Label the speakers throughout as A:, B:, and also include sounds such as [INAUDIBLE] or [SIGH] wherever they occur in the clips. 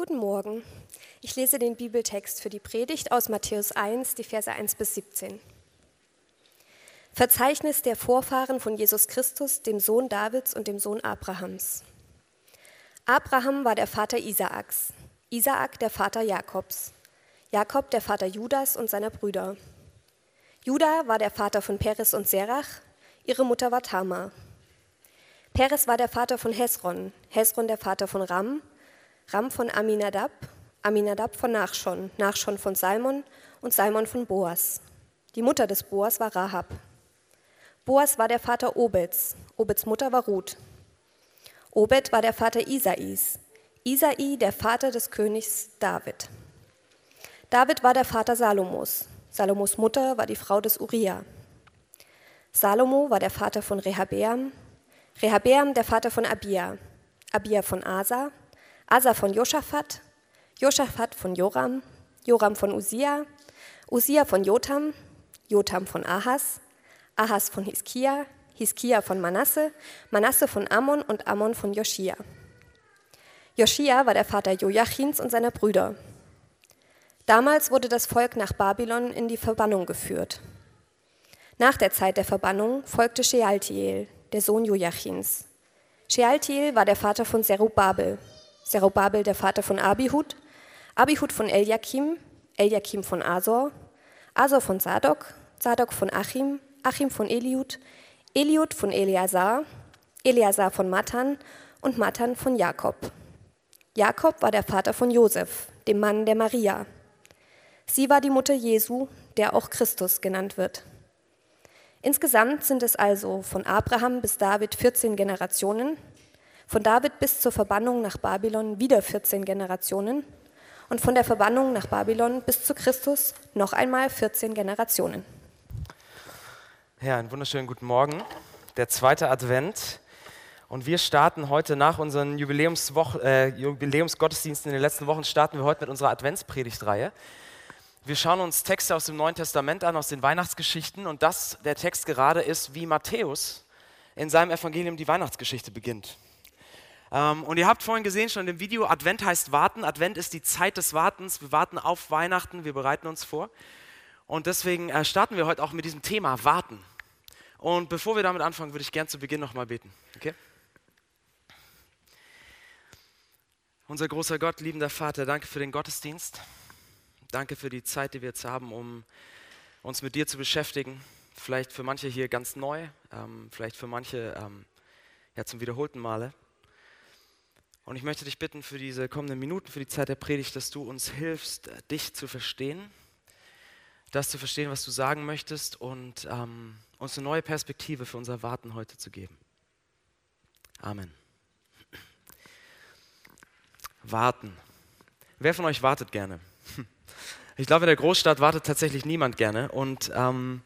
A: Guten Morgen. Ich lese den Bibeltext für die Predigt aus Matthäus 1, die Verse 1 bis 17. Verzeichnis der Vorfahren von Jesus Christus, dem Sohn Davids und dem Sohn Abrahams. Abraham war der Vater Isaaks, Isaak der Vater Jakobs, Jakob der Vater Judas und seiner Brüder. Juda war der Vater von Peres und Serach, ihre Mutter war Tamar. Peres war der Vater von Hesron, Hesron der Vater von Ram, Ram von Aminadab, Aminadab von Nachschon, Nachschon von Salmon und Salmon von Boas. Die Mutter des Boas war Rahab. Boas war der Vater Obeds, Obeds Mutter war Ruth. Obed war der Vater Isais, Isai der Vater des Königs David. David war der Vater Salomos, Salomos Mutter war die Frau des Uriah. Salomo war der Vater von Rehabeam, Rehabeam der Vater von Abia, Abia von Asa, Asa von Josaphat, Josaphat von Joram, Joram von Usia, Usia von Jotam, Jotam von Ahas, Ahas von Hiskia, Hiskia von Manasse, Manasse von Ammon und Ammon von Joschia. Joschia war der Vater Joachins und seiner Brüder. Damals wurde das Volk nach Babylon in die Verbannung geführt. Nach der Zeit der Verbannung folgte Shealtiel, der Sohn Joachins. Shealtiel war der Vater von Zerubabel, Zerubabel der Vater von Abihud, Abihud von Eliakim, Eliakim von Asor, Asor von Zadok, Zadok von Achim, Achim von Eliud, Eliud von Eleazar, Eleazar von Matan und Matan von Jakob. Jakob war der Vater von Josef, dem Mann der Maria. Sie war die Mutter Jesu, der auch Christus genannt wird. Insgesamt sind es also von Abraham bis David 14 Generationen, von David bis zur Verbannung nach Babylon wieder 14 Generationen und von der Verbannung nach Babylon bis zu Christus noch einmal 14 Generationen.
B: Ja, einen wunderschönen guten Morgen. Der zweite Advent. Und wir starten heute nach unseren äh, Jubiläumsgottesdiensten in den letzten Wochen, starten wir heute mit unserer Adventspredigtreihe. Wir schauen uns Texte aus dem Neuen Testament an, aus den Weihnachtsgeschichten. Und das, der Text gerade, ist, wie Matthäus in seinem Evangelium die Weihnachtsgeschichte beginnt. Ähm, und ihr habt vorhin gesehen schon im Video, Advent heißt warten. Advent ist die Zeit des Wartens. Wir warten auf Weihnachten, wir bereiten uns vor. Und deswegen äh, starten wir heute auch mit diesem Thema Warten. Und bevor wir damit anfangen, würde ich gern zu Beginn nochmal beten. Okay? Unser großer Gott, liebender Vater, danke für den Gottesdienst. Danke für die Zeit, die wir jetzt haben, um uns mit dir zu beschäftigen. Vielleicht für manche hier ganz neu, ähm, vielleicht für manche ähm, ja, zum wiederholten Male. Und ich möchte dich bitten für diese kommenden Minuten, für die Zeit der Predigt, dass du uns hilfst, dich zu verstehen, das zu verstehen, was du sagen möchtest und ähm, uns eine neue Perspektive für unser Warten heute zu geben. Amen. Warten. Wer von euch wartet gerne? Ich glaube, in der Großstadt wartet tatsächlich niemand gerne. Und ähm,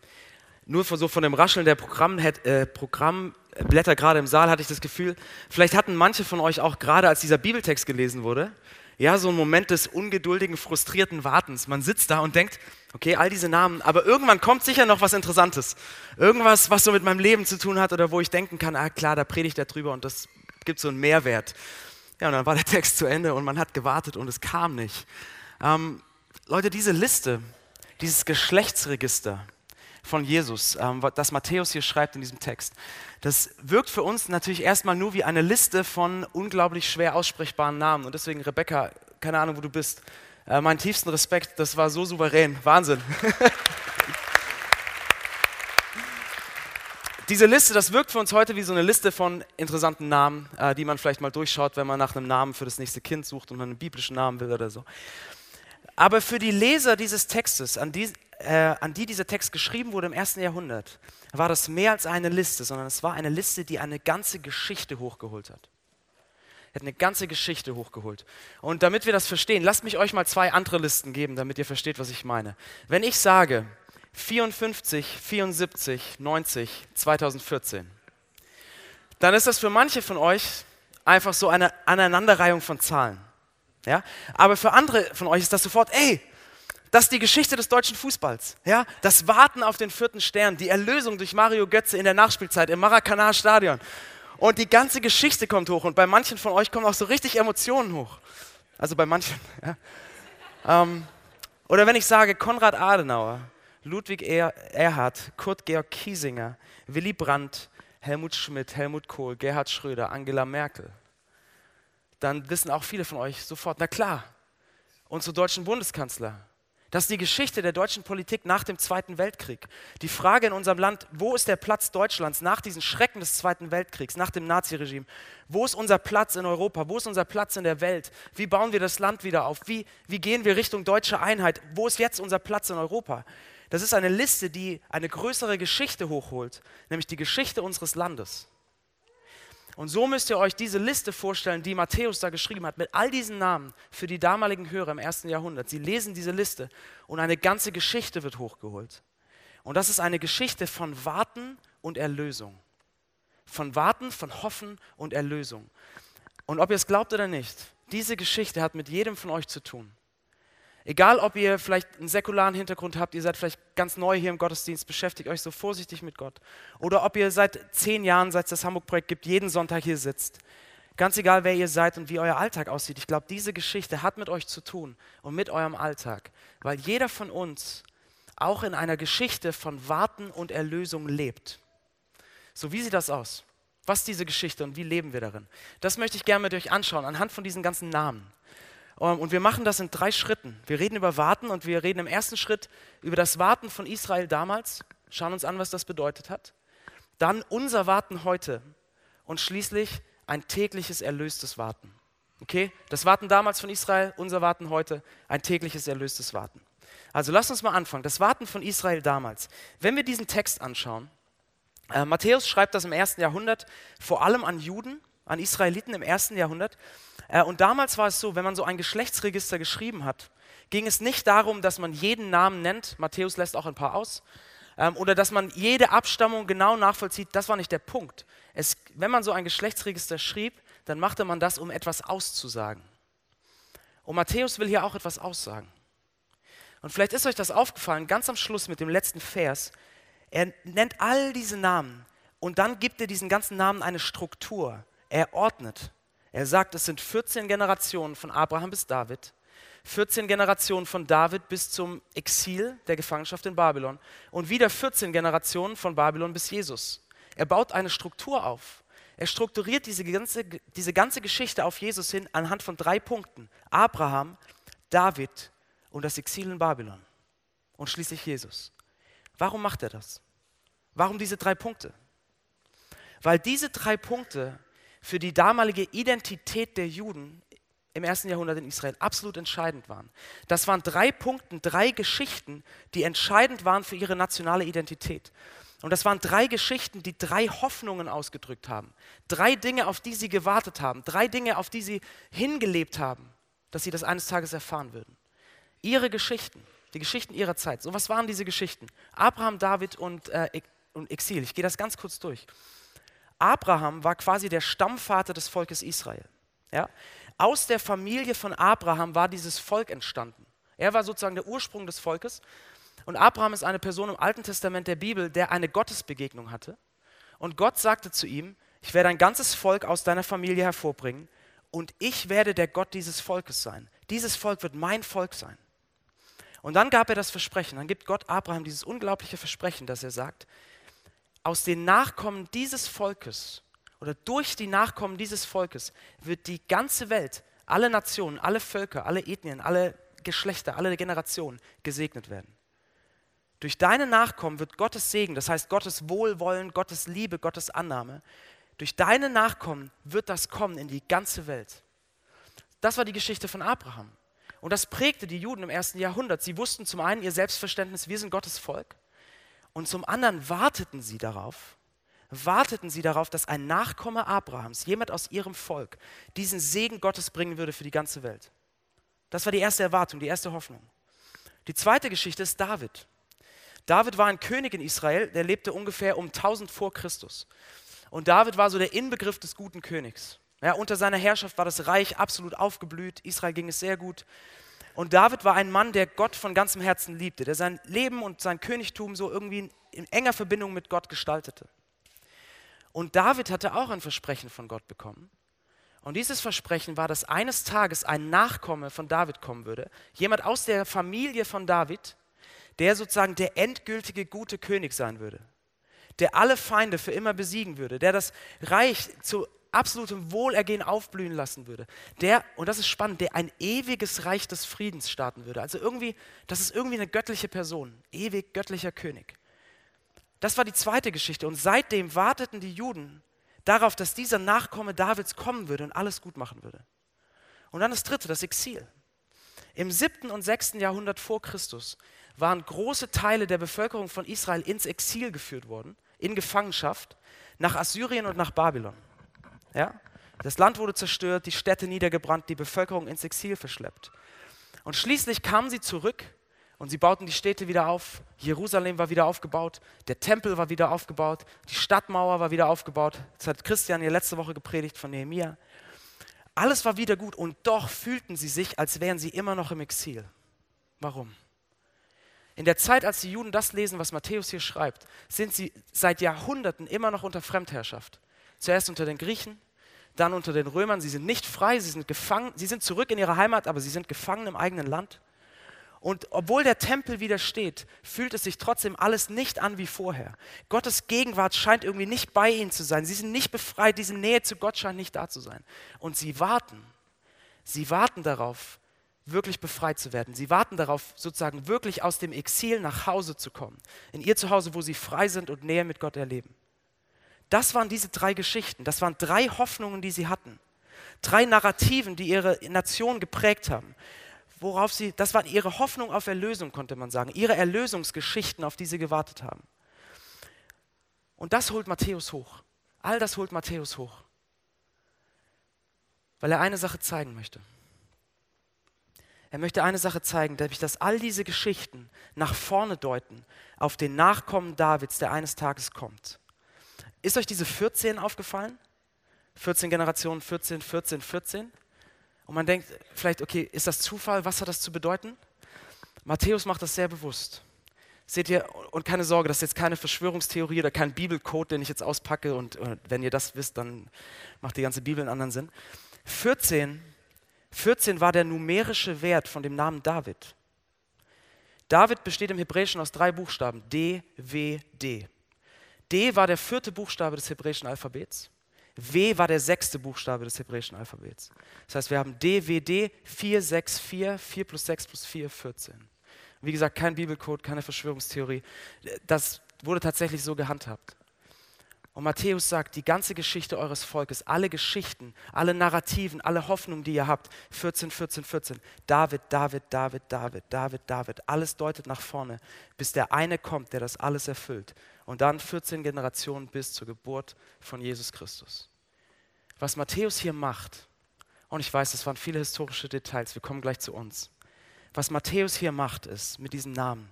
B: nur von, so von dem Rascheln der Programm, äh, Programm Blätter gerade im Saal hatte ich das Gefühl, vielleicht hatten manche von euch auch gerade, als dieser Bibeltext gelesen wurde, ja, so einen Moment des ungeduldigen, frustrierten Wartens. Man sitzt da und denkt, okay, all diese Namen, aber irgendwann kommt sicher noch was Interessantes. Irgendwas, was so mit meinem Leben zu tun hat oder wo ich denken kann, ah klar, da predigt er drüber und das gibt so einen Mehrwert. Ja, und dann war der Text zu Ende und man hat gewartet und es kam nicht. Ähm, Leute, diese Liste, dieses Geschlechtsregister, von Jesus, ähm, das Matthäus hier schreibt in diesem Text. Das wirkt für uns natürlich erstmal nur wie eine Liste von unglaublich schwer aussprechbaren Namen. Und deswegen, Rebecca, keine Ahnung, wo du bist, äh, meinen tiefsten Respekt, das war so souverän. Wahnsinn. [LAUGHS] Diese Liste, das wirkt für uns heute wie so eine Liste von interessanten Namen, äh, die man vielleicht mal durchschaut, wenn man nach einem Namen für das nächste Kind sucht und man einen biblischen Namen will oder so. Aber für die Leser dieses Textes, an die, äh, an die dieser Text geschrieben wurde im ersten Jahrhundert, war das mehr als eine Liste, sondern es war eine Liste, die eine ganze Geschichte hochgeholt hat. Er hat eine ganze Geschichte hochgeholt. Und damit wir das verstehen, lasst mich euch mal zwei andere Listen geben, damit ihr versteht, was ich meine. Wenn ich sage 54, 74, 90, 2014, dann ist das für manche von euch einfach so eine Aneinanderreihung von Zahlen. Ja? Aber für andere von euch ist das sofort, ey, das ist die Geschichte des deutschen Fußballs. Ja? Das Warten auf den vierten Stern, die Erlösung durch Mario Götze in der Nachspielzeit im Maracanã-Stadion. Und die ganze Geschichte kommt hoch und bei manchen von euch kommen auch so richtig Emotionen hoch. Also bei manchen. [LAUGHS] Ja. Ähm, oder wenn ich sage Konrad Adenauer, Ludwig er Erhard, Kurt Georg Kiesinger, Willy Brandt, Helmut Schmidt, Helmut Kohl, Gerhard Schröder, Angela Merkel, dann wissen auch viele von euch sofort, na klar, unsere deutschen Bundeskanzler, das ist die Geschichte der deutschen Politik nach dem Zweiten Weltkrieg. Die Frage in unserem Land, wo ist der Platz Deutschlands nach diesen Schrecken des Zweiten Weltkriegs, nach dem Naziregime? Wo ist unser Platz in Europa? Wo ist unser Platz in der Welt? Wie bauen wir das Land wieder auf? Wie, wie gehen wir Richtung deutsche Einheit? Wo ist jetzt unser Platz in Europa? Das ist eine Liste, die eine größere Geschichte hochholt, nämlich die Geschichte unseres Landes. Und so müsst ihr euch diese Liste vorstellen, die Matthäus da geschrieben hat, mit all diesen Namen für die damaligen Hörer im ersten Jahrhundert. Sie lesen diese Liste und eine ganze Geschichte wird hochgeholt. Und das ist eine Geschichte von Warten und Erlösung. Von Warten, von Hoffen und Erlösung. Und ob ihr es glaubt oder nicht, diese Geschichte hat mit jedem von euch zu tun. Egal, ob ihr vielleicht einen säkularen Hintergrund habt, ihr seid vielleicht ganz neu hier im Gottesdienst, beschäftigt euch so vorsichtig mit Gott. Oder ob ihr seit zehn Jahren, seit es das Hamburg-Projekt gibt, jeden Sonntag hier sitzt. Ganz egal, wer ihr seid und wie euer Alltag aussieht. Ich glaube, diese Geschichte hat mit euch zu tun und mit eurem Alltag. Weil jeder von uns auch in einer Geschichte von Warten und Erlösung lebt. So, wie sieht das aus? Was ist diese Geschichte und wie leben wir darin? Das möchte ich gerne mit euch anschauen, anhand von diesen ganzen Namen. Ähm, und wir machen das in drei Schritten. Wir reden über Warten und wir reden im ersten Schritt über das Warten von Israel damals, schauen uns an, was das bedeutet hat. Dann unser Warten heute und schließlich ein tägliches erlöstes Warten. Okay? Das Warten damals von Israel, unser Warten heute, ein tägliches erlöstes Warten. Also lasst uns mal anfangen. Das Warten von Israel damals. Wenn wir diesen Text anschauen, äh, Matthäus schreibt das im ersten Jahrhundert vor allem an Juden, an Israeliten im ersten Jahrhundert. Äh, und damals war es so, wenn man so ein Geschlechtsregister geschrieben hat, ging es nicht darum, dass man jeden Namen nennt, Matthäus lässt auch ein paar aus, ähm, oder dass man jede Abstammung genau nachvollzieht, das war nicht der Punkt. Es, wenn man so ein Geschlechtsregister schrieb, dann machte man das, um etwas auszusagen. Und Matthäus will hier auch etwas aussagen. Und vielleicht ist euch das aufgefallen, ganz am Schluss mit dem letzten Vers, er nennt all diese Namen und dann gibt er diesen ganzen Namen eine Struktur. Er ordnet. Er sagt, es sind 14 Generationen von Abraham bis David, 14 Generationen von David bis zum Exil der Gefangenschaft in Babylon und wieder 14 Generationen von Babylon bis Jesus. Er baut eine Struktur auf. Er strukturiert diese ganze, diese ganze Geschichte auf Jesus hin anhand von drei Punkten. Abraham, David und das Exil in Babylon. Und schließlich Jesus. Warum macht er das? Warum diese drei Punkte? Weil diese drei Punkte für die damalige Identität der Juden im ersten Jahrhundert in Israel absolut entscheidend waren. Das waren drei Punkte, drei Geschichten, die entscheidend waren für ihre nationale Identität. Und das waren drei Geschichten, die drei Hoffnungen ausgedrückt haben. Drei Dinge, auf die sie gewartet haben. Drei Dinge, auf die sie hingelebt haben, dass sie das eines Tages erfahren würden. Ihre Geschichten, die Geschichten ihrer Zeit. So was waren diese Geschichten? Abraham, David und, äh, und Exil. Ich gehe das ganz kurz durch. Abraham war quasi der Stammvater des Volkes Israel. Ja? Aus der Familie von Abraham war dieses Volk entstanden. Er war sozusagen der Ursprung des Volkes. Und Abraham ist eine Person im Alten Testament der Bibel, der eine Gottesbegegnung hatte. Und Gott sagte zu ihm, ich werde ein ganzes Volk aus deiner Familie hervorbringen und ich werde der Gott dieses Volkes sein. Dieses Volk wird mein Volk sein. Und dann gab er das Versprechen, dann gibt Gott Abraham dieses unglaubliche Versprechen, dass er sagt, aus den Nachkommen dieses Volkes oder durch die Nachkommen dieses Volkes wird die ganze Welt, alle Nationen, alle Völker, alle Ethnien, alle Geschlechter, alle Generationen gesegnet werden. Durch deine Nachkommen wird Gottes Segen, das heißt Gottes Wohlwollen, Gottes Liebe, Gottes Annahme, durch deine Nachkommen wird das kommen in die ganze Welt. Das war die Geschichte von Abraham. Und das prägte die Juden im ersten Jahrhundert. Sie wussten zum einen ihr Selbstverständnis, wir sind Gottes Volk. Und zum anderen warteten sie darauf, warteten sie darauf, dass ein Nachkomme Abrahams, jemand aus ihrem Volk, diesen Segen Gottes bringen würde für die ganze Welt. Das war die erste Erwartung, die erste Hoffnung. Die zweite Geschichte ist David. David war ein König in Israel, der lebte ungefähr um 1000 vor Christus. Und David war so der Inbegriff des guten Königs. Ja, unter seiner Herrschaft war das Reich absolut aufgeblüht, Israel ging es sehr gut. Und David war ein Mann, der Gott von ganzem Herzen liebte, der sein Leben und sein Königtum so irgendwie in enger Verbindung mit Gott gestaltete. Und David hatte auch ein Versprechen von Gott bekommen. Und dieses Versprechen war, dass eines Tages ein Nachkomme von David kommen würde, jemand aus der Familie von David, der sozusagen der endgültige gute König sein würde, der alle Feinde für immer besiegen würde, der das Reich zu absolutem Wohlergehen aufblühen lassen würde, der, und das ist spannend, der ein ewiges Reich des Friedens starten würde. Also irgendwie, das ist irgendwie eine göttliche Person, ewig göttlicher König. Das war die zweite Geschichte. Und seitdem warteten die Juden darauf, dass dieser Nachkomme Davids kommen würde und alles gut machen würde. Und dann das dritte, das Exil. Im siebten und sechsten Jahrhundert vor Christus waren große Teile der Bevölkerung von Israel ins Exil geführt worden, in Gefangenschaft, nach Assyrien und nach Babylon. Ja? Das Land wurde zerstört, die Städte niedergebrannt, die Bevölkerung ins Exil verschleppt. Und schließlich kamen sie zurück und sie bauten die Städte wieder auf. Jerusalem war wieder aufgebaut, der Tempel war wieder aufgebaut, die Stadtmauer war wieder aufgebaut. Das hat Christian ja letzte Woche gepredigt von Nehemiah. Alles war wieder gut und doch fühlten sie sich, als wären sie immer noch im Exil. Warum? In der Zeit, als die Juden das lesen, was Matthäus hier schreibt, sind sie seit Jahrhunderten immer noch unter Fremdherrschaft. Zuerst unter den Griechen, dann unter den Römern. Sie sind nicht frei, sie sind gefangen, sie sind zurück in ihre Heimat, aber sie sind gefangen im eigenen Land. Und obwohl der Tempel wieder steht, fühlt es sich trotzdem alles nicht an wie vorher. Gottes Gegenwart scheint irgendwie nicht bei ihnen zu sein. Sie sind nicht befreit, diese Nähe zu Gott scheint nicht da zu sein. Und sie warten, sie warten darauf, wirklich befreit zu werden. Sie warten darauf, sozusagen wirklich aus dem Exil nach Hause zu kommen. In ihr Zuhause, wo sie frei sind und Nähe mit Gott erleben. Das waren diese drei Geschichten. Das waren drei Hoffnungen, die sie hatten. Drei Narrativen, die ihre Nation geprägt haben worauf sie, das war ihre Hoffnung auf Erlösung, konnte man sagen, ihre Erlösungsgeschichten, auf die sie gewartet haben. Und das holt Matthäus hoch. All das holt Matthäus hoch. Weil er eine Sache zeigen möchte. Er möchte eine Sache zeigen, nämlich dass all diese Geschichten nach vorne deuten auf den Nachkommen Davids, der eines Tages kommt. Ist euch diese 14 aufgefallen? 14 Generationen, 14, 14, 14? Und man denkt vielleicht, okay, ist das Zufall? Was hat das zu bedeuten? Matthäus macht das sehr bewusst. Seht ihr, und keine Sorge, das ist jetzt keine Verschwörungstheorie oder kein Bibelcode, den ich jetzt auspacke und, und wenn ihr das wisst, dann macht die ganze Bibel einen anderen Sinn. 14, 14 war der numerische Wert von dem Namen David. David besteht im Hebräischen aus drei Buchstaben, D, W, D. D war der vierte Buchstabe des hebräischen Alphabets. W war der sechste Buchstabe des hebräischen Alphabets. Das heißt, wir haben DWD 464, 4 plus 6 plus 4, 14. Wie gesagt, kein Bibelcode, keine Verschwörungstheorie. Das wurde tatsächlich so gehandhabt. Und Matthäus sagt, die ganze Geschichte eures Volkes, alle Geschichten, alle Narrativen, alle Hoffnungen, die ihr habt, 14, 14, 14, David, David, David, David, David, David, alles deutet nach vorne, bis der eine kommt, der das alles erfüllt und dann 14 Generationen bis zur Geburt von Jesus Christus. Was Matthäus hier macht, und ich weiß, das waren viele historische Details, wir kommen gleich zu uns. Was Matthäus hier macht, ist mit diesem Namen,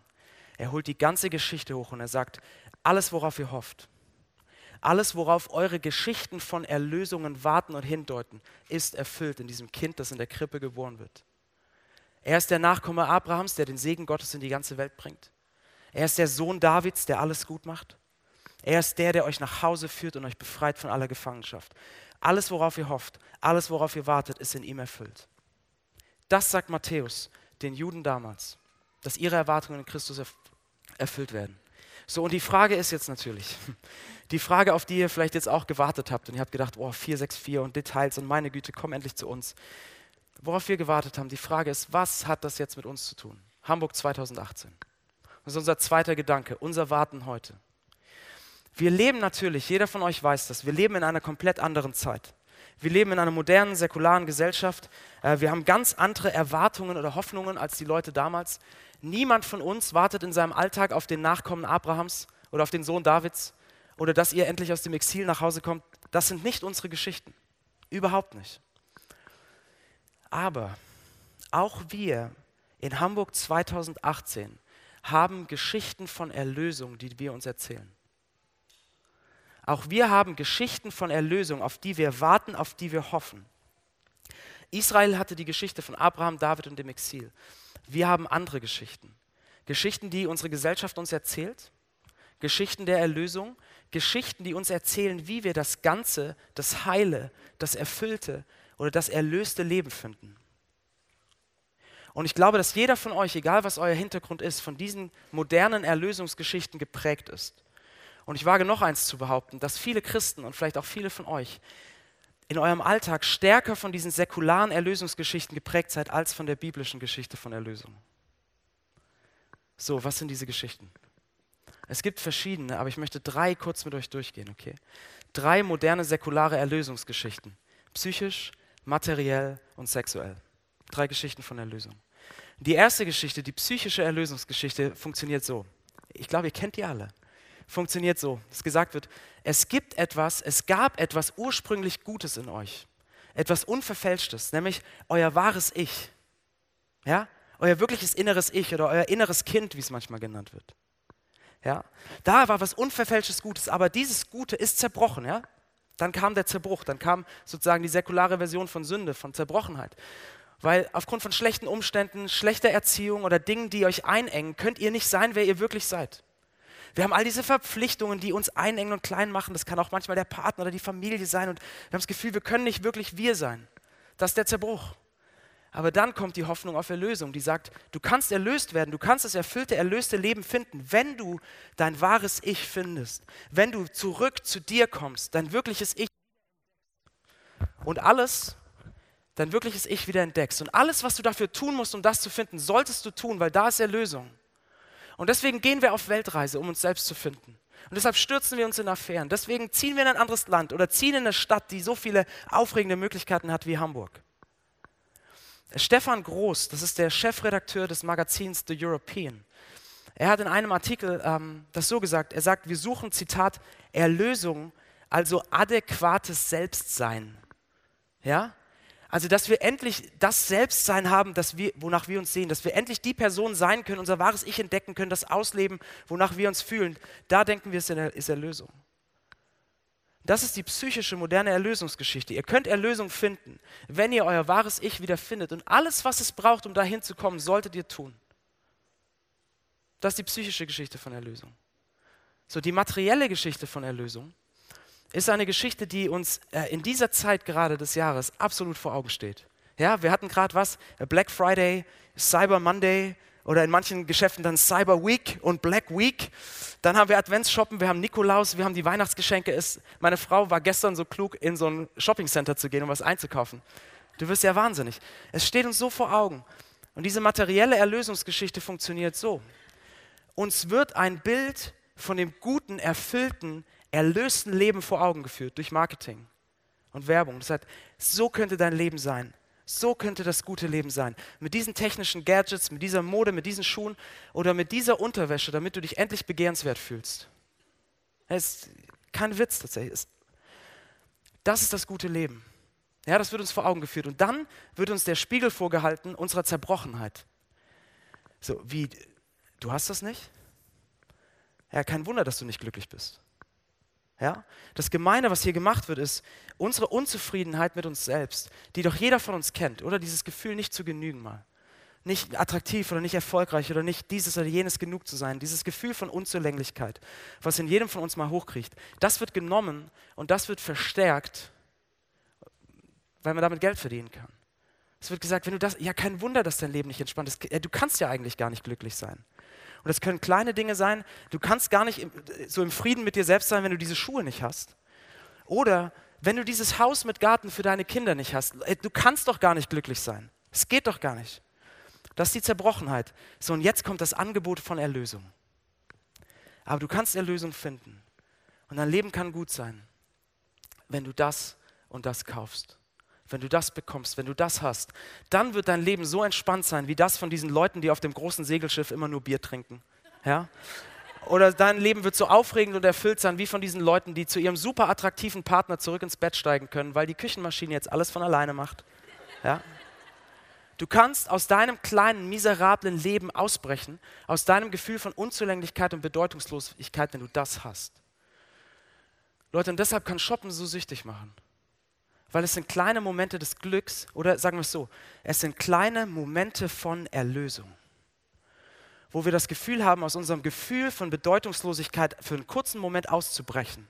B: er holt die ganze Geschichte hoch und er sagt, alles, worauf ihr hofft, alles, worauf eure Geschichten von Erlösungen warten und hindeuten, ist erfüllt in diesem Kind, das in der Krippe geboren wird. Er ist der Nachkomme Abrahams, der den Segen Gottes in die ganze Welt bringt. Er ist der Sohn Davids, der alles gut macht. Er ist der, der euch nach Hause führt und euch befreit von aller Gefangenschaft. Alles, worauf ihr hofft, alles, worauf ihr wartet, ist in ihm erfüllt. Das sagt Matthäus den Juden damals, dass ihre Erwartungen in Christus erfüllt werden. So, und die Frage ist jetzt natürlich, [LAUGHS] die Frage, auf die ihr vielleicht jetzt auch gewartet habt und ihr habt gedacht, oh, 464 und Details und meine Güte, komm endlich zu uns. Worauf wir gewartet haben, die Frage ist, was hat das jetzt mit uns zu tun? Hamburg 2018. Das ist unser zweiter Gedanke, unser Warten heute. Wir leben natürlich, jeder von euch weiß das, wir leben in einer komplett anderen Zeit. Wir leben in einer modernen, säkularen Gesellschaft. Äh, wir haben ganz andere Erwartungen oder Hoffnungen als die Leute damals. Niemand von uns wartet in seinem Alltag auf den Nachkommen Abrahams oder auf den Sohn Davids oder dass ihr endlich aus dem Exil nach Hause kommt. Das sind nicht unsere Geschichten. Überhaupt nicht. Aber auch wir in Hamburg 2018 haben Geschichten von Erlösung, die wir uns erzählen. Auch wir haben Geschichten von Erlösung, auf die wir warten, auf die wir hoffen. Israel hatte die Geschichte von Abraham, David und dem Exil. Wir haben andere Geschichten. Geschichten, die unsere Gesellschaft uns erzählt, Geschichten der Erlösung, Geschichten, die uns erzählen, wie wir das Ganze, das Heile, das Erfüllte oder das erlöste Leben finden. Und ich glaube, dass jeder von euch, egal was euer Hintergrund ist, von diesen modernen Erlösungsgeschichten geprägt ist. Und ich wage noch eins zu behaupten, dass viele Christen und vielleicht auch viele von euch in eurem Alltag stärker von diesen säkularen Erlösungsgeschichten geprägt seid als von der biblischen Geschichte von Erlösung. So, was sind diese Geschichten? Es gibt verschiedene, aber ich möchte drei kurz mit euch durchgehen, okay? Drei moderne säkulare Erlösungsgeschichten. Psychisch, materiell und sexuell. Drei Geschichten von Erlösung. Die erste Geschichte, die psychische Erlösungsgeschichte, funktioniert so. Ich glaube, ihr kennt die alle. Funktioniert so, dass gesagt wird, es gibt etwas, es gab etwas ursprünglich Gutes in euch. Etwas Unverfälschtes, nämlich euer wahres Ich. Ja? Euer wirkliches inneres Ich oder euer inneres Kind, wie es manchmal genannt wird. Ja? Da war was Unverfälschtes Gutes, aber dieses Gute ist zerbrochen. Ja? Dann kam der Zerbruch, dann kam sozusagen die säkulare Version von Sünde, von Zerbrochenheit. Weil aufgrund von schlechten Umständen, schlechter Erziehung oder Dingen, die euch einengen, könnt ihr nicht sein, wer ihr wirklich seid. Wir haben all diese Verpflichtungen, die uns einengen und klein machen. Das kann auch manchmal der Partner oder die Familie sein. Und wir haben das Gefühl, wir können nicht wirklich wir sein. Das ist der Zerbruch. Aber dann kommt die Hoffnung auf Erlösung, die sagt, du kannst erlöst werden, du kannst das erfüllte, erlöste Leben finden, wenn du dein wahres Ich findest, wenn du zurück zu dir kommst, dein wirkliches Ich und alles, dein wirkliches Ich wieder entdeckst. Und alles, was du dafür tun musst, um das zu finden, solltest du tun, weil da ist Erlösung. Und deswegen gehen wir auf Weltreise, um uns selbst zu finden. Und deshalb stürzen wir uns in Affären. Deswegen ziehen wir in ein anderes Land oder ziehen in eine Stadt, die so viele aufregende Möglichkeiten hat wie Hamburg. Stefan Groß, das ist der Chefredakteur des Magazins The European. Er hat in einem Artikel ähm, das so gesagt, er sagt, wir suchen, Zitat, Erlösung, also adäquates Selbstsein. Ja? Also, dass wir endlich das Selbstsein haben, das wir, wonach wir uns sehen, dass wir endlich die Person sein können, unser wahres Ich entdecken können, das ausleben, wonach wir uns fühlen. Da denken wir, es ist Erlösung. Das ist die psychische moderne Erlösungsgeschichte. Ihr könnt Erlösung finden, wenn ihr euer wahres Ich wieder findet. Und alles, was es braucht, um dahin zu kommen, solltet ihr tun. Das ist die psychische Geschichte von Erlösung. So, die materielle Geschichte von Erlösung ist eine Geschichte, die uns äh, in dieser Zeit gerade des Jahres absolut vor Augen steht. Ja, wir hatten gerade was, äh, Black Friday, Cyber Monday oder in manchen Geschäften dann Cyber Week und Black Week. Dann haben wir Adventsshoppen, wir haben Nikolaus, wir haben die Weihnachtsgeschenke. Es, meine Frau war gestern so klug, in so ein Shoppingcenter zu gehen, um was einzukaufen. Du wirst ja wahnsinnig. Es steht uns so vor Augen. Und diese materielle Erlösungsgeschichte funktioniert so. Uns wird ein Bild von dem guten, erfüllten, erlösten Leben vor Augen geführt durch Marketing und Werbung. Das heißt, so könnte dein Leben sein. So könnte das gute Leben sein. Mit diesen technischen Gadgets, mit dieser Mode, mit diesen Schuhen oder mit dieser Unterwäsche, damit du dich endlich begehrenswert fühlst. Das ist kein Witz tatsächlich. Das ist das gute Leben. Ja, das wird uns vor Augen geführt. Und dann wird uns der Spiegel vorgehalten unserer Zerbrochenheit. So, wie, du hast das nicht? Ja, kein Wunder, dass du nicht glücklich bist. Ja? Das Gemeine, was hier gemacht wird, ist unsere Unzufriedenheit mit uns selbst, die doch jeder von uns kennt, oder dieses Gefühl, nicht zu genügen mal. Nicht attraktiv oder nicht erfolgreich oder nicht dieses oder jenes genug zu sein. Dieses Gefühl von Unzulänglichkeit, was in jedem von uns mal hochkriecht, das wird genommen und das wird verstärkt, weil man damit Geld verdienen kann. Es wird gesagt, wenn du das, ja kein Wunder, dass dein Leben nicht entspannt ist. Du kannst ja eigentlich gar nicht glücklich sein. Und das können kleine Dinge sein. Du kannst gar nicht so im Frieden mit dir selbst sein, wenn du diese Schuhe nicht hast. Oder wenn du dieses Haus mit Garten für deine Kinder nicht hast. Du kannst doch gar nicht glücklich sein. Es geht doch gar nicht. Das ist die Zerbrochenheit. So, und jetzt kommt das Angebot von Erlösung. Aber du kannst Erlösung finden. Und dein Leben kann gut sein, wenn du das und das kaufst wenn du das bekommst, wenn du das hast, dann wird dein Leben so entspannt sein wie das von diesen Leuten, die auf dem großen Segelschiff immer nur Bier trinken. Ja? Oder dein Leben wird so aufregend und erfüllt sein wie von diesen Leuten, die zu ihrem super attraktiven Partner zurück ins Bett steigen können, weil die Küchenmaschine jetzt alles von alleine macht. Ja? Du kannst aus deinem kleinen, miserablen Leben ausbrechen, aus deinem Gefühl von Unzulänglichkeit und Bedeutungslosigkeit, wenn du das hast. Leute, und deshalb kann Shoppen so süchtig machen. Weil es sind kleine Momente des Glücks, oder sagen wir es so, es sind kleine Momente von Erlösung. Wo wir das Gefühl haben, aus unserem Gefühl von Bedeutungslosigkeit für einen kurzen Moment auszubrechen.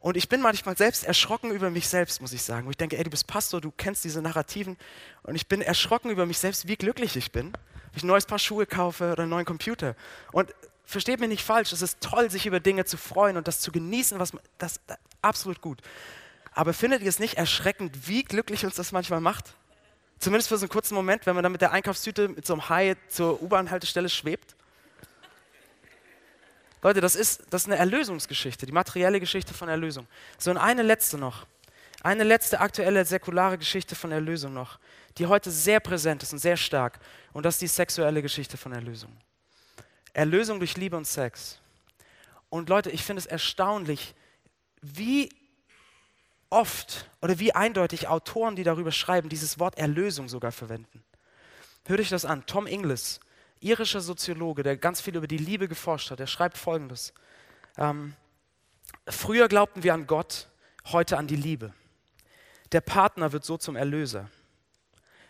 B: Und ich bin manchmal selbst erschrocken über mich selbst, muss ich sagen. Wo ich denke, ey, du bist Pastor, du kennst diese Narrativen. Und ich bin erschrocken über mich selbst, wie glücklich ich bin, wenn ich ein neues Paar Schuhe kaufe oder einen neuen Computer. Und versteht mich nicht falsch, es ist toll, sich über Dinge zu freuen und das zu genießen, was man, das, das absolut gut. Aber findet ihr es nicht erschreckend, wie glücklich uns das manchmal macht? Zumindest für so einen kurzen Moment, wenn man dann mit der Einkaufstüte mit so einem Hai zur U-Bahn-Haltestelle schwebt. Leute, das ist, das ist eine Erlösungsgeschichte, die materielle Geschichte von Erlösung. So, und eine letzte noch. Eine letzte aktuelle säkulare Geschichte von Erlösung noch, die heute sehr präsent ist und sehr stark. Und das ist die sexuelle Geschichte von Erlösung. Erlösung durch Liebe und Sex. Und Leute, ich finde es erstaunlich, wie oft oder wie eindeutig Autoren, die darüber schreiben, dieses Wort Erlösung sogar verwenden. Hört euch das an. Tom Inglis, irischer Soziologe, der ganz viel über die Liebe geforscht hat, der schreibt folgendes. Ähm, früher glaubten wir an Gott, heute an die Liebe. Der Partner wird so zum Erlöser.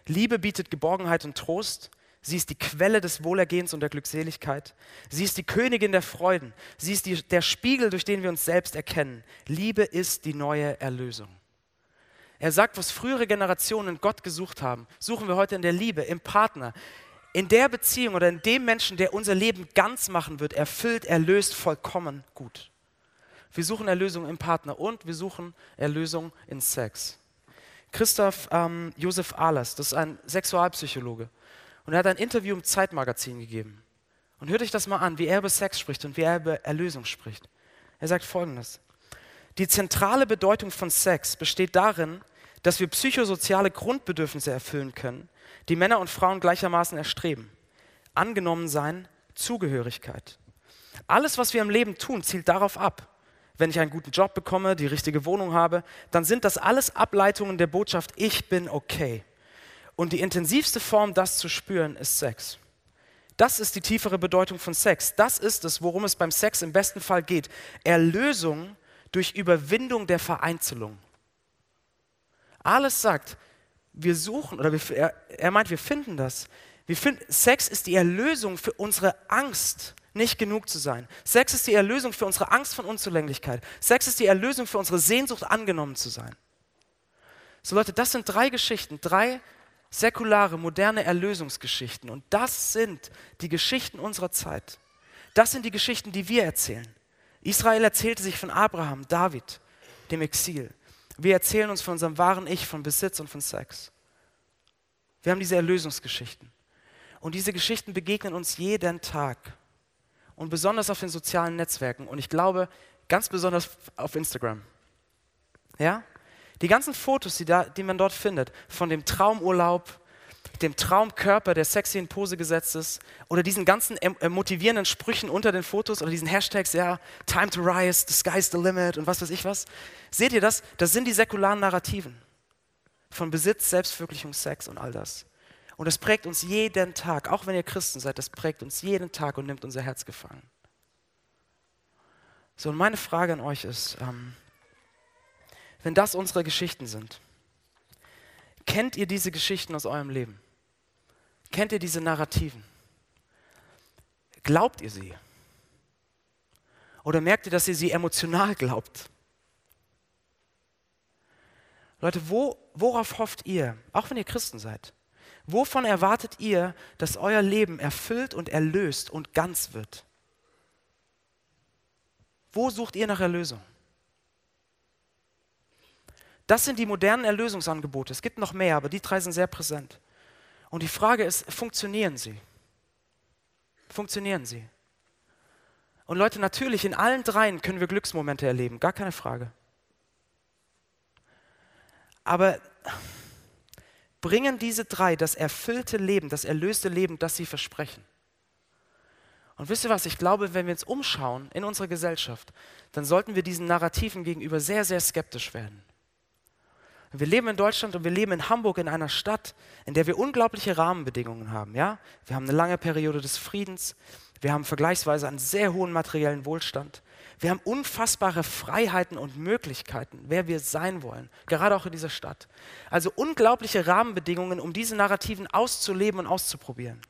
B: Liebe bietet Geborgenheit und Trost. Sie ist die Quelle des Wohlergehens und der Glückseligkeit. Sie ist die Königin der Freuden. Sie ist die, der Spiegel, durch den wir uns selbst erkennen. Liebe ist die neue Erlösung. Er sagt, was frühere Generationen Gott gesucht haben, suchen wir heute in der Liebe, im Partner, in der Beziehung oder in dem Menschen, der unser Leben ganz machen wird, erfüllt, erlöst, vollkommen gut. Wir suchen Erlösung im Partner und wir suchen Erlösung in Sex. Christoph ähm, Josef Ahlers, das ist ein Sexualpsychologe, und er hat ein Interview im Zeitmagazin gegeben. Und hört euch das mal an, wie er über Sex spricht und wie er über Erlösung spricht. Er sagt folgendes: Die zentrale Bedeutung von Sex besteht darin, dass wir psychosoziale Grundbedürfnisse erfüllen können, die Männer und Frauen gleichermaßen erstreben. Angenommen sein, Zugehörigkeit. Alles, was wir im Leben tun, zielt darauf ab. Wenn ich einen guten Job bekomme, die richtige Wohnung habe, dann sind das alles Ableitungen der Botschaft, ich bin okay. Und die intensivste Form, das zu spüren, ist Sex. Das ist die tiefere Bedeutung von Sex. Das ist es, worum es beim Sex im besten Fall geht. Erlösung durch Überwindung der Vereinzelung. Alles sagt, wir suchen, oder wir, er, er, meint, wir finden das. Wir finden, Sex ist die Erlösung für unsere Angst, nicht genug zu sein. Sex ist die Erlösung für unsere Angst von Unzulänglichkeit. Sex ist die Erlösung für unsere Sehnsucht, angenommen zu sein. So Leute, das sind drei Geschichten, drei säkulare, moderne Erlösungsgeschichten. Und das sind die Geschichten unserer Zeit. Das sind die Geschichten, die wir erzählen. Israel erzählte sich von Abraham, David, dem Exil. Wir erzählen uns von unserem wahren Ich, von Besitz und von Sex. Wir haben diese Erlösungsgeschichten. Und diese Geschichten begegnen uns jeden Tag. Und besonders auf den sozialen Netzwerken. Und ich glaube, ganz besonders auf Instagram. Ja? Die ganzen Fotos, die, da, die man dort findet, von dem Traumurlaub, dem Traumkörper, der sexy in Pose gesetzt ist, oder diesen ganzen äh, motivierenden Sprüchen unter den Fotos oder diesen Hashtags, ja, time to rise, the sky's the limit und was weiß ich was. Seht ihr das? Das sind die säkularen Narrativen von Besitz, Selbstverwirklichung, Sex und all das. Und das prägt uns jeden Tag, auch wenn ihr Christen seid, das prägt uns jeden Tag und nimmt unser Herz gefangen. So, und meine Frage an euch ist, ähm, wenn das unsere Geschichten sind, kennt ihr diese Geschichten aus eurem Leben? Kennt ihr diese Narrativen? Glaubt ihr sie? Oder merkt ihr, dass ihr sie emotional glaubt? Leute, wo, worauf hofft ihr, auch wenn ihr Christen seid? Wovon erwartet ihr, dass euer Leben erfüllt und erlöst und ganz wird? Wo sucht ihr nach Erlösung? Das sind die modernen Erlösungsangebote. Es gibt noch mehr, aber die drei sind sehr präsent. Und die Frage ist, funktionieren sie? Funktionieren sie? Und Leute, natürlich, in allen dreien können wir Glücksmomente erleben, gar keine Frage. Aber bringen diese drei das erfüllte Leben, das erlöste Leben, das sie versprechen? Und wisst ihr was, ich glaube, wenn wir uns umschauen in unserer Gesellschaft, dann sollten wir diesen Narrativen gegenüber sehr, sehr skeptisch werden. Wir leben in Deutschland und wir leben in Hamburg in einer Stadt, in der wir unglaubliche Rahmenbedingungen haben. Ja? Wir haben eine lange Periode des Friedens. Wir haben vergleichsweise einen sehr hohen materiellen Wohlstand. Wir haben unfassbare Freiheiten und Möglichkeiten, wer wir sein wollen, gerade auch in dieser Stadt. Also unglaubliche Rahmenbedingungen, um diese Narrativen auszuleben und auszuprobieren.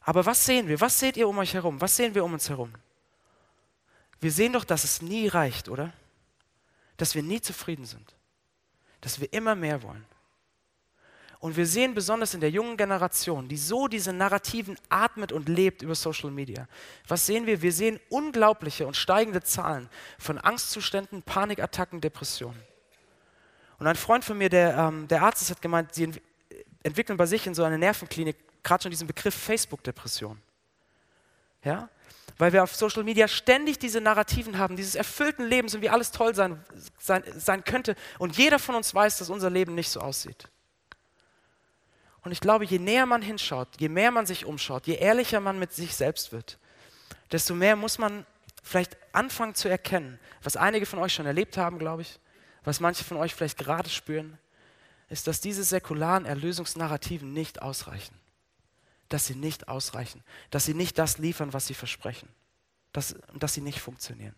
B: Aber was sehen wir? Was seht ihr um euch herum? Was sehen wir um uns herum? Wir sehen doch, dass es nie reicht, oder? dass wir nie zufrieden sind, dass wir immer mehr wollen. Und wir sehen besonders in der jungen Generation, die so diese Narrativen atmet und lebt über Social Media. Was sehen wir? Wir sehen unglaubliche und steigende Zahlen von Angstzuständen, Panikattacken, Depressionen. Und ein Freund von mir, der, ähm, der Arzt ist, hat gemeint, sie entwickeln bei sich in so einer Nervenklinik gerade schon diesen Begriff Facebook-Depression. Ja? Weil wir auf Social Media ständig diese Narrativen haben, dieses erfüllten Lebens und wie alles toll sein, sein, sein könnte. Und jeder von uns weiß, dass unser Leben nicht so aussieht. Und ich glaube, je näher man hinschaut, je mehr man sich umschaut, je ehrlicher man mit sich selbst wird, desto mehr muss man vielleicht anfangen zu erkennen, was einige von euch schon erlebt haben, glaube ich, was manche von euch vielleicht gerade spüren, ist, dass diese säkularen Erlösungsnarrativen nicht ausreichen. Dass sie nicht ausreichen. Dass sie nicht das liefern, was sie versprechen. Dass, dass sie nicht funktionieren.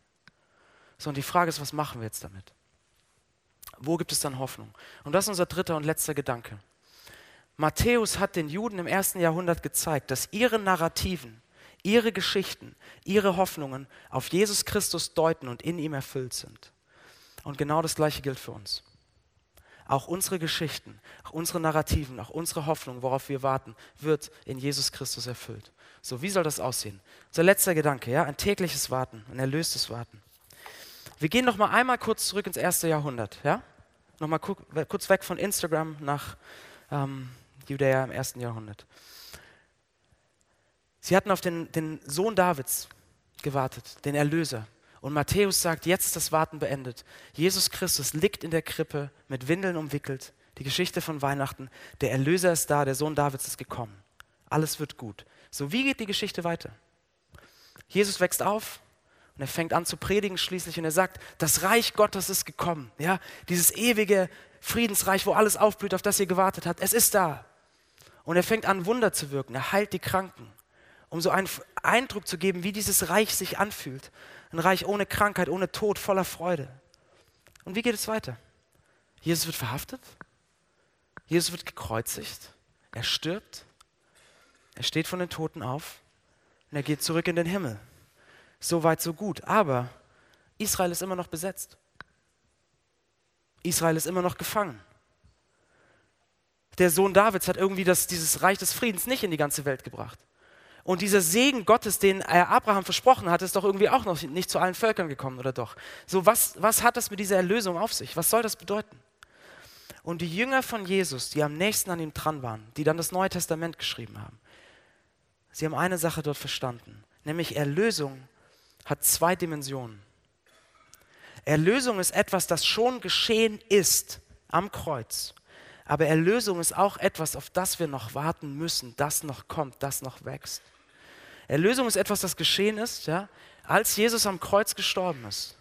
B: So, und die Frage ist, was machen wir jetzt damit? Wo gibt es dann Hoffnung? Und das ist unser dritter und letzter Gedanke. Matthäus hat den Juden im ersten Jahrhundert gezeigt, dass ihre Narrativen, ihre Geschichten, ihre Hoffnungen auf Jesus Christus deuten und in ihm erfüllt sind. Und genau das Gleiche gilt für uns. Auch unsere Geschichten, auch unsere Narrativen, auch unsere Hoffnung, worauf wir warten, wird in Jesus Christus erfüllt. So, wie soll das aussehen? Unser letzter Gedanke, ja, ein tägliches Warten, ein erlöstes Warten. Wir gehen noch mal einmal kurz zurück ins erste Jahrhundert, ja? Noch mal kurz weg von Instagram nach ähm, Judäa im ersten Jahrhundert. Sie hatten auf den, den Sohn Davids gewartet, den Erlöser. Und Matthäus sagt, jetzt ist das Warten beendet. Jesus Christus liegt in der Krippe, mit Windeln umwickelt. Die Geschichte von Weihnachten. Der Erlöser ist da, der Sohn Davids ist gekommen. Alles wird gut. So, wie geht die Geschichte weiter? Jesus wächst auf und er fängt an zu predigen schließlich und er sagt, das Reich Gottes ist gekommen. Ja, dieses ewige Friedensreich, wo alles aufblüht, auf das ihr gewartet habt, es ist da. Und er fängt an, Wunder zu wirken. Er heilt die Kranken, um so einen Eindruck zu geben, wie dieses Reich sich anfühlt. Ein Reich ohne Krankheit, ohne Tod, voller Freude. Und wie geht es weiter? Jesus wird verhaftet. Jesus wird gekreuzigt. Er stirbt. Er steht von den Toten auf. Und er geht zurück in den Himmel. So weit, so gut. Aber Israel ist immer noch besetzt. Israel ist immer noch gefangen der Sohn Davids hat irgendwie das, dieses Reich des Friedens nicht in die ganze Welt gebracht. Und dieser Segen Gottes, den er Abraham versprochen hat, ist doch irgendwie auch noch nicht zu allen Völkern gekommen, oder doch? So, was, was hat das mit dieser Erlösung auf sich? Was soll das bedeuten? Und die Jünger von Jesus, die am nächsten an ihm dran waren, die dann das Neue Testament geschrieben haben, sie haben eine Sache dort verstanden, nämlich Erlösung hat zwei Dimensionen. Erlösung ist etwas, das schon geschehen ist am Kreuz. Aber Erlösung ist auch etwas, auf das wir noch warten müssen, das noch kommt, das noch wächst. Erlösung ist etwas, das geschehen ist, ja? als Jesus am Kreuz gestorben ist.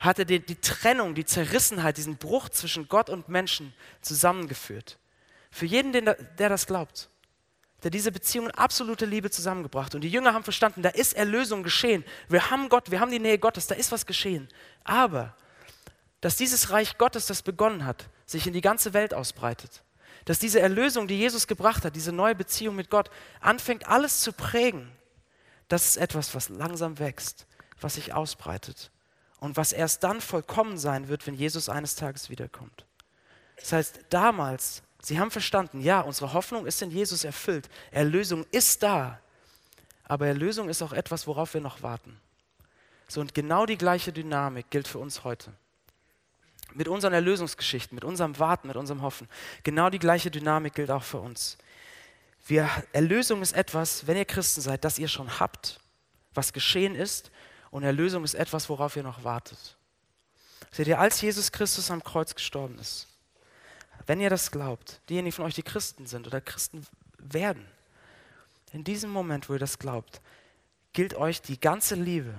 B: Hat er die, die Trennung, die Zerrissenheit, diesen Bruch zwischen Gott und Menschen zusammengeführt. Für jeden, der, der das glaubt, der diese Beziehung in absolute Liebe zusammengebracht. Und die Jünger haben verstanden, da ist Erlösung geschehen. Wir haben Gott, wir haben die Nähe Gottes, da ist was geschehen. Aber dass dieses Reich Gottes, das begonnen hat, sich in die ganze Welt ausbreitet. Dass diese Erlösung, die Jesus gebracht hat, diese neue Beziehung mit Gott, anfängt alles zu prägen. Das ist etwas, was langsam wächst, was sich ausbreitet und was erst dann vollkommen sein wird, wenn Jesus eines Tages wiederkommt. Das heißt, damals, sie haben verstanden, ja, unsere Hoffnung ist in Jesus erfüllt. Erlösung ist da. Aber Erlösung ist auch etwas, worauf wir noch warten. So und genau die gleiche Dynamik gilt für uns heute mit unseren Erlösungsgeschichten, mit unserem Warten, mit unserem Hoffen. Genau die gleiche Dynamik gilt auch für uns. Wir, Erlösung ist etwas, wenn ihr Christen seid, das ihr schon habt, was geschehen ist. Und Erlösung ist etwas, worauf ihr noch wartet. Seht ihr, als Jesus Christus am Kreuz gestorben ist, wenn ihr das glaubt, diejenigen von euch, die Christen sind oder Christen werden, in diesem Moment, wo ihr das glaubt, gilt euch die ganze Liebe,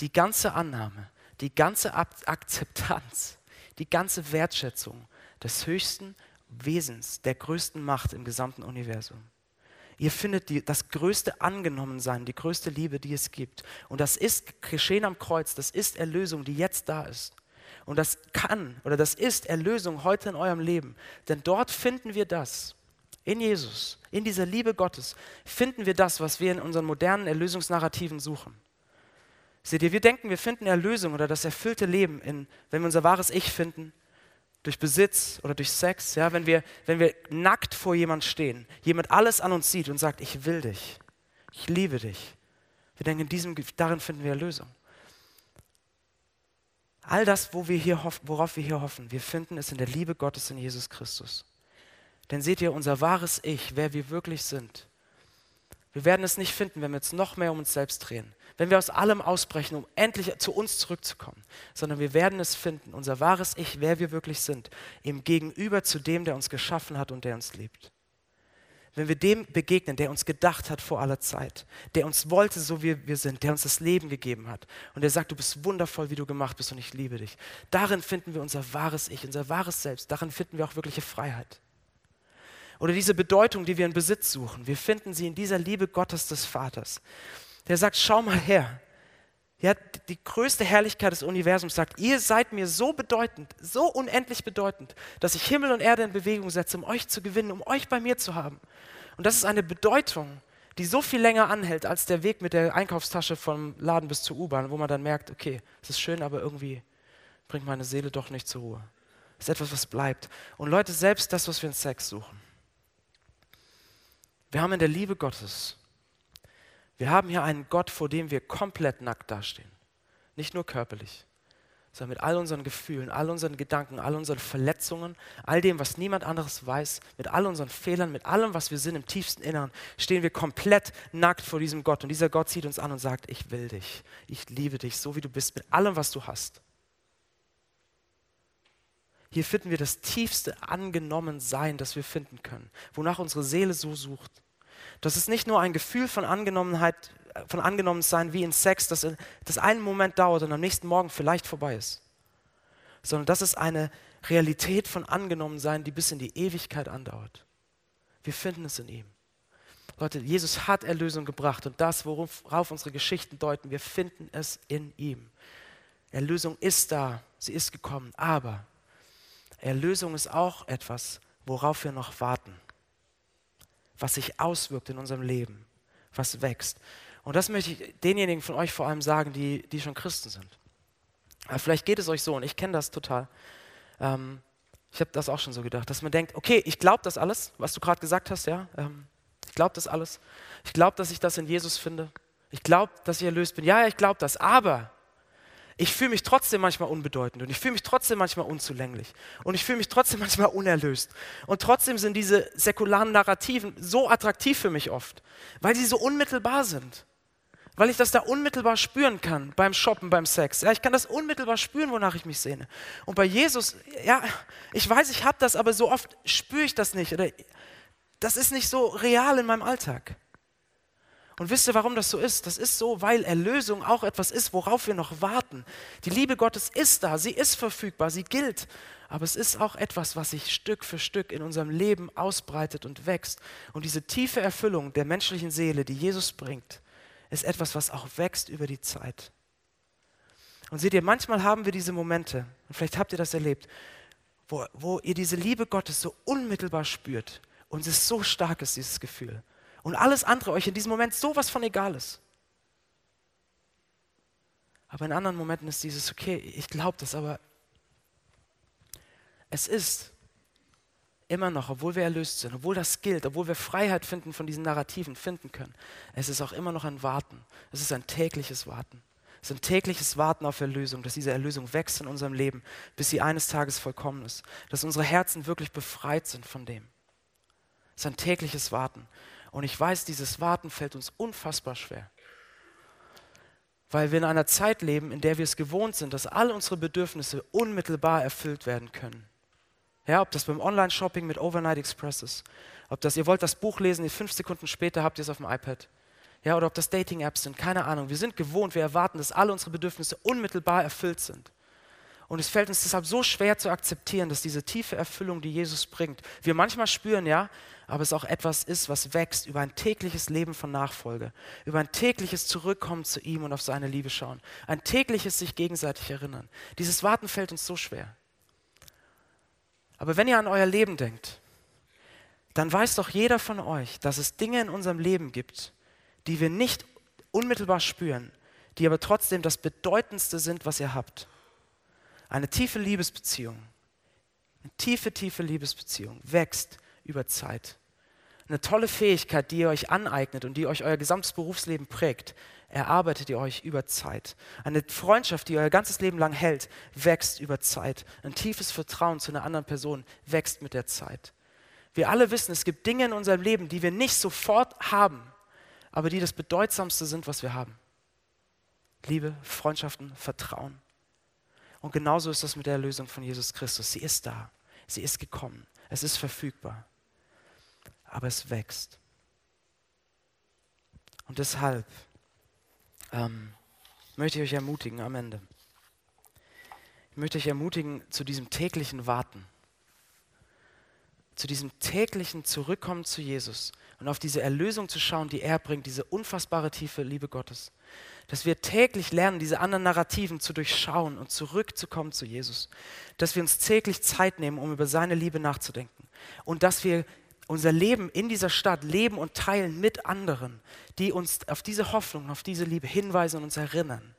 B: die ganze Annahme, die ganze Akzeptanz die ganze Wertschätzung des höchsten Wesens, der größten Macht im gesamten Universum. Ihr findet die, das größte Angenommensein, die größte Liebe, die es gibt. Und das ist geschehen am Kreuz, das ist Erlösung, die jetzt da ist. Und das kann oder das ist Erlösung heute in eurem Leben. Denn dort finden wir das. In Jesus, in dieser Liebe Gottes, finden wir das, was wir in unseren modernen Erlösungsnarrativen suchen. Seht ihr, wir denken, wir finden Erlösung oder das erfüllte Leben, in, wenn wir unser wahres Ich finden, durch Besitz oder durch Sex, ja, wenn wir, wenn wir nackt vor jemand stehen, jemand alles an uns sieht und sagt, ich will dich, ich liebe dich. Wir denken, in diesem, darin finden wir Erlösung. All das, wo wir hier worauf wir hier hoffen, wir finden es in der Liebe Gottes in Jesus Christus. Denn seht ihr, unser wahres Ich, wer wir wirklich sind, wir werden es nicht finden, wenn wir uns noch mehr um uns selbst drehen, wenn wir aus allem ausbrechen, um endlich zu uns zurückzukommen, sondern wir werden es finden, unser wahres Ich, wer wir wirklich sind, im Gegenüber zu dem, der uns geschaffen hat und der uns liebt wenn wir dem begegnen, der uns gedacht hat vor aller Zeit, der uns wollte, so wie wir sind, der uns das Leben gegeben hat und der sagt, du bist wundervoll, wie du gemacht bist und ich liebe dich. Darin finden wir unser wahres Ich, unser wahres Selbst. Darin finden wir auch wirkliche Freiheit. Oder diese Bedeutung, die wir in Besitz suchen, wir finden sie in dieser Liebe Gottes des Vaters. Der sagt, schau mal her. Ja, die größte Herrlichkeit des Universums sagt, ihr seid mir so bedeutend, so unendlich bedeutend, dass ich Himmel und Erde in Bewegung setze, um euch zu gewinnen, um euch bei mir zu haben. Und das ist eine Bedeutung, die so viel länger anhält als der Weg mit der Einkaufstasche vom Laden bis zur U-Bahn, wo man dann merkt, okay, es ist schön, aber irgendwie bringt meine Seele doch nicht zur Ruhe. Es ist etwas, was bleibt. Und Leute, selbst das, was wir in Sex suchen. Wir haben in der Liebe Gottes, wir haben hier einen Gott, vor dem wir komplett nackt dastehen. Nicht nur körperlich, sondern mit all unseren Gefühlen, all unseren Gedanken, all unseren Verletzungen, all dem, was niemand anderes weiß, mit all unseren Fehlern, mit allem, was wir sind im tiefsten Inneren, stehen wir komplett nackt vor diesem Gott. Und dieser Gott zieht uns an und sagt, ich will dich, ich liebe dich, so wie du bist, mit allem, was du hast. Hier finden wir das tiefste Angenommensein, das wir finden können, wonach unsere Seele so sucht. Das ist nicht nur ein Gefühl von Angenommenheit, von angenommen sein wie in Sex, dass das einen Moment dauert und am nächsten Morgen vielleicht vorbei ist. Sondern das ist eine Realität von angenommen sein, die bis in die Ewigkeit andauert. Wir finden es in ihm. Leute, Jesus hat Erlösung gebracht und das, worauf unsere Geschichten deuten, wir finden es in ihm. Erlösung ist da, sie ist gekommen, aber Erlösung ist auch etwas, worauf wir noch warten, was sich auswirkt in unserem Leben, was wächst. Und das möchte ich denjenigen von euch vor allem sagen, die, die schon Christen sind. Aber vielleicht geht es euch so, und ich kenne das total. Ähm, ich habe das auch schon so gedacht, dass man denkt, okay, ich glaube das alles, was du gerade gesagt hast, ja. Ähm, ich glaube das alles. Ich glaube, dass ich das in Jesus finde. Ich glaube, dass ich erlöst bin. Ja, ja, ich glaube das. Aber ich fühle mich trotzdem manchmal unbedeutend und ich fühle mich trotzdem manchmal unzulänglich und ich fühle mich trotzdem [LAUGHS] manchmal unerlöst. Und trotzdem sind diese säkularen Narrativen so attraktiv für mich oft, weil sie so unmittelbar sind weil ich das da unmittelbar spüren kann beim Shoppen, beim Sex. Ja, ich kann das unmittelbar spüren, wonach ich mich sehne. Und bei Jesus, ja, ich weiß, ich habe das, aber so oft spüre ich das nicht. Oder das ist nicht so real in meinem Alltag. Und wisst ihr, warum das so ist? Das ist so, weil Erlösung auch etwas ist, worauf wir noch warten. Die Liebe Gottes ist da, sie ist verfügbar, sie gilt. Aber es ist auch etwas, was sich Stück für Stück in unserem Leben ausbreitet und wächst. Und diese tiefe Erfüllung der menschlichen Seele, die Jesus bringt, ist etwas, was auch wächst über die Zeit. Und seht ihr, manchmal haben wir diese Momente, und vielleicht habt ihr das erlebt, wo, wo ihr diese Liebe Gottes so unmittelbar spürt und es ist so stark ist, dieses Gefühl. Und alles andere euch in diesem Moment sowas von egal ist. Aber in anderen Momenten ist dieses, okay, ich glaube das, aber es ist immer noch, obwohl wir erlöst sind, obwohl das gilt, obwohl wir Freiheit finden von diesen Narrativen finden können, es ist auch immer noch ein Warten. Es ist ein tägliches Warten. Es ist ein tägliches Warten auf Erlösung, dass diese Erlösung wächst in unserem Leben, bis sie eines Tages vollkommen ist. Dass unsere Herzen wirklich befreit sind von dem. Es ist ein tägliches Warten. Und ich weiß, dieses Warten fällt uns unfassbar schwer. Weil wir in einer Zeit leben, in der wir es gewohnt sind, dass alle unsere Bedürfnisse unmittelbar erfüllt werden können. Ja, ob das beim Online-Shopping mit Overnight Express ist, ob das, ihr wollt das Buch lesen, fünf Sekunden später habt ihr es auf dem iPad. Ja, oder ob das Dating-Apps sind, keine Ahnung. Wir sind gewohnt, wir erwarten, dass alle unsere Bedürfnisse unmittelbar erfüllt sind. Und es fällt uns deshalb so schwer zu akzeptieren, dass diese tiefe Erfüllung, die Jesus bringt, wir manchmal spüren, ja, aber es auch etwas ist, was wächst über ein tägliches Leben von Nachfolge, über ein tägliches Zurückkommen zu ihm und auf seine Liebe schauen, ein tägliches sich gegenseitig erinnern. Dieses Warten fällt uns so schwer. Aber wenn ihr an euer Leben denkt, dann weiß doch jeder von euch, dass es Dinge in unserem Leben gibt, die wir nicht unmittelbar spüren, die aber trotzdem das Bedeutendste sind, was ihr habt. Eine tiefe Liebesbeziehung, eine tiefe, tiefe Liebesbeziehung wächst über Zeit. Eine tolle Fähigkeit, die ihr euch aneignet und die euch euer gesamtes Berufsleben prägt, erarbeitet ihr euch über Zeit. Eine Freundschaft, die euer ganzes Leben lang hält, wächst über Zeit. Ein tiefes Vertrauen zu einer anderen Person wächst mit der Zeit. Wir alle wissen, es gibt Dinge in unserem Leben, die wir nicht sofort haben, aber die das Bedeutsamste sind, was wir haben. Liebe, Freundschaften, Vertrauen. Und genauso ist das mit der Erlösung von Jesus Christus. Sie ist da. Sie ist gekommen. Es ist verfügbar. Aber es wächst. Und deshalb ähm, möchte ich euch ermutigen am Ende. Ich möchte euch ermutigen zu diesem täglichen Warten. Zu diesem täglichen Zurückkommen zu Jesus und auf diese Erlösung zu schauen, die er bringt, diese unfassbare tiefe Liebe Gottes. Dass wir täglich lernen, diese anderen Narrativen zu durchschauen und zurückzukommen zu Jesus. Dass wir uns täglich Zeit nehmen, um über seine Liebe nachzudenken. Und dass wir unser Leben in dieser Stadt leben und teilen mit anderen, die uns auf diese Hoffnung, auf diese Liebe hinweisen und uns erinnern.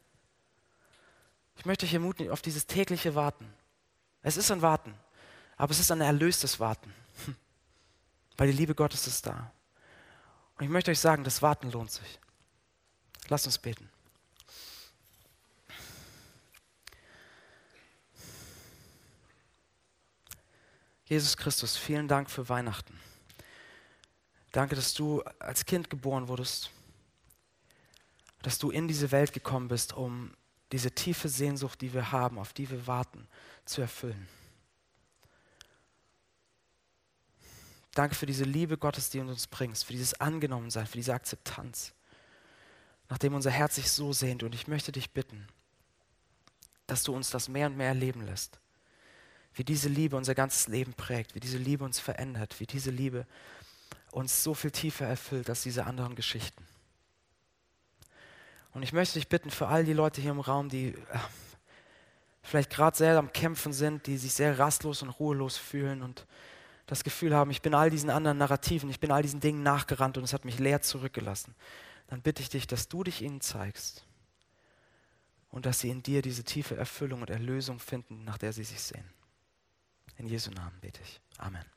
B: Ich möchte euch ermutigen, auf dieses tägliche Warten. Es ist ein Warten, aber es ist ein erlöstes Warten, weil die Liebe Gottes ist da. Und ich möchte euch sagen, das Warten lohnt sich. Lasst uns beten. Jesus Christus, vielen Dank für Weihnachten. Danke, dass du als Kind geboren wurdest, dass du in diese Welt gekommen bist, um diese tiefe Sehnsucht, die wir haben, auf die wir warten, zu erfüllen. Danke für diese Liebe Gottes, die du uns bringst, für dieses Angenommensein, für diese Akzeptanz, nachdem unser Herz sich so sehnt. Und ich möchte dich bitten, dass du uns das mehr und mehr erleben lässt. Wie diese Liebe unser ganzes Leben prägt, wie diese Liebe uns verändert, wie diese Liebe uns so viel tiefer erfüllt als diese anderen Geschichten. Und ich möchte dich bitten, für all die Leute hier im Raum, die äh, vielleicht gerade sehr am Kämpfen sind, die sich sehr rastlos und ruhelos fühlen und das Gefühl haben, ich bin all diesen anderen Narrativen, ich bin all diesen Dingen nachgerannt und es hat mich leer zurückgelassen, dann bitte ich dich, dass du dich ihnen zeigst und dass sie in dir diese tiefe Erfüllung und Erlösung finden, nach der sie sich sehen. In Jesu Namen bete ich. Amen.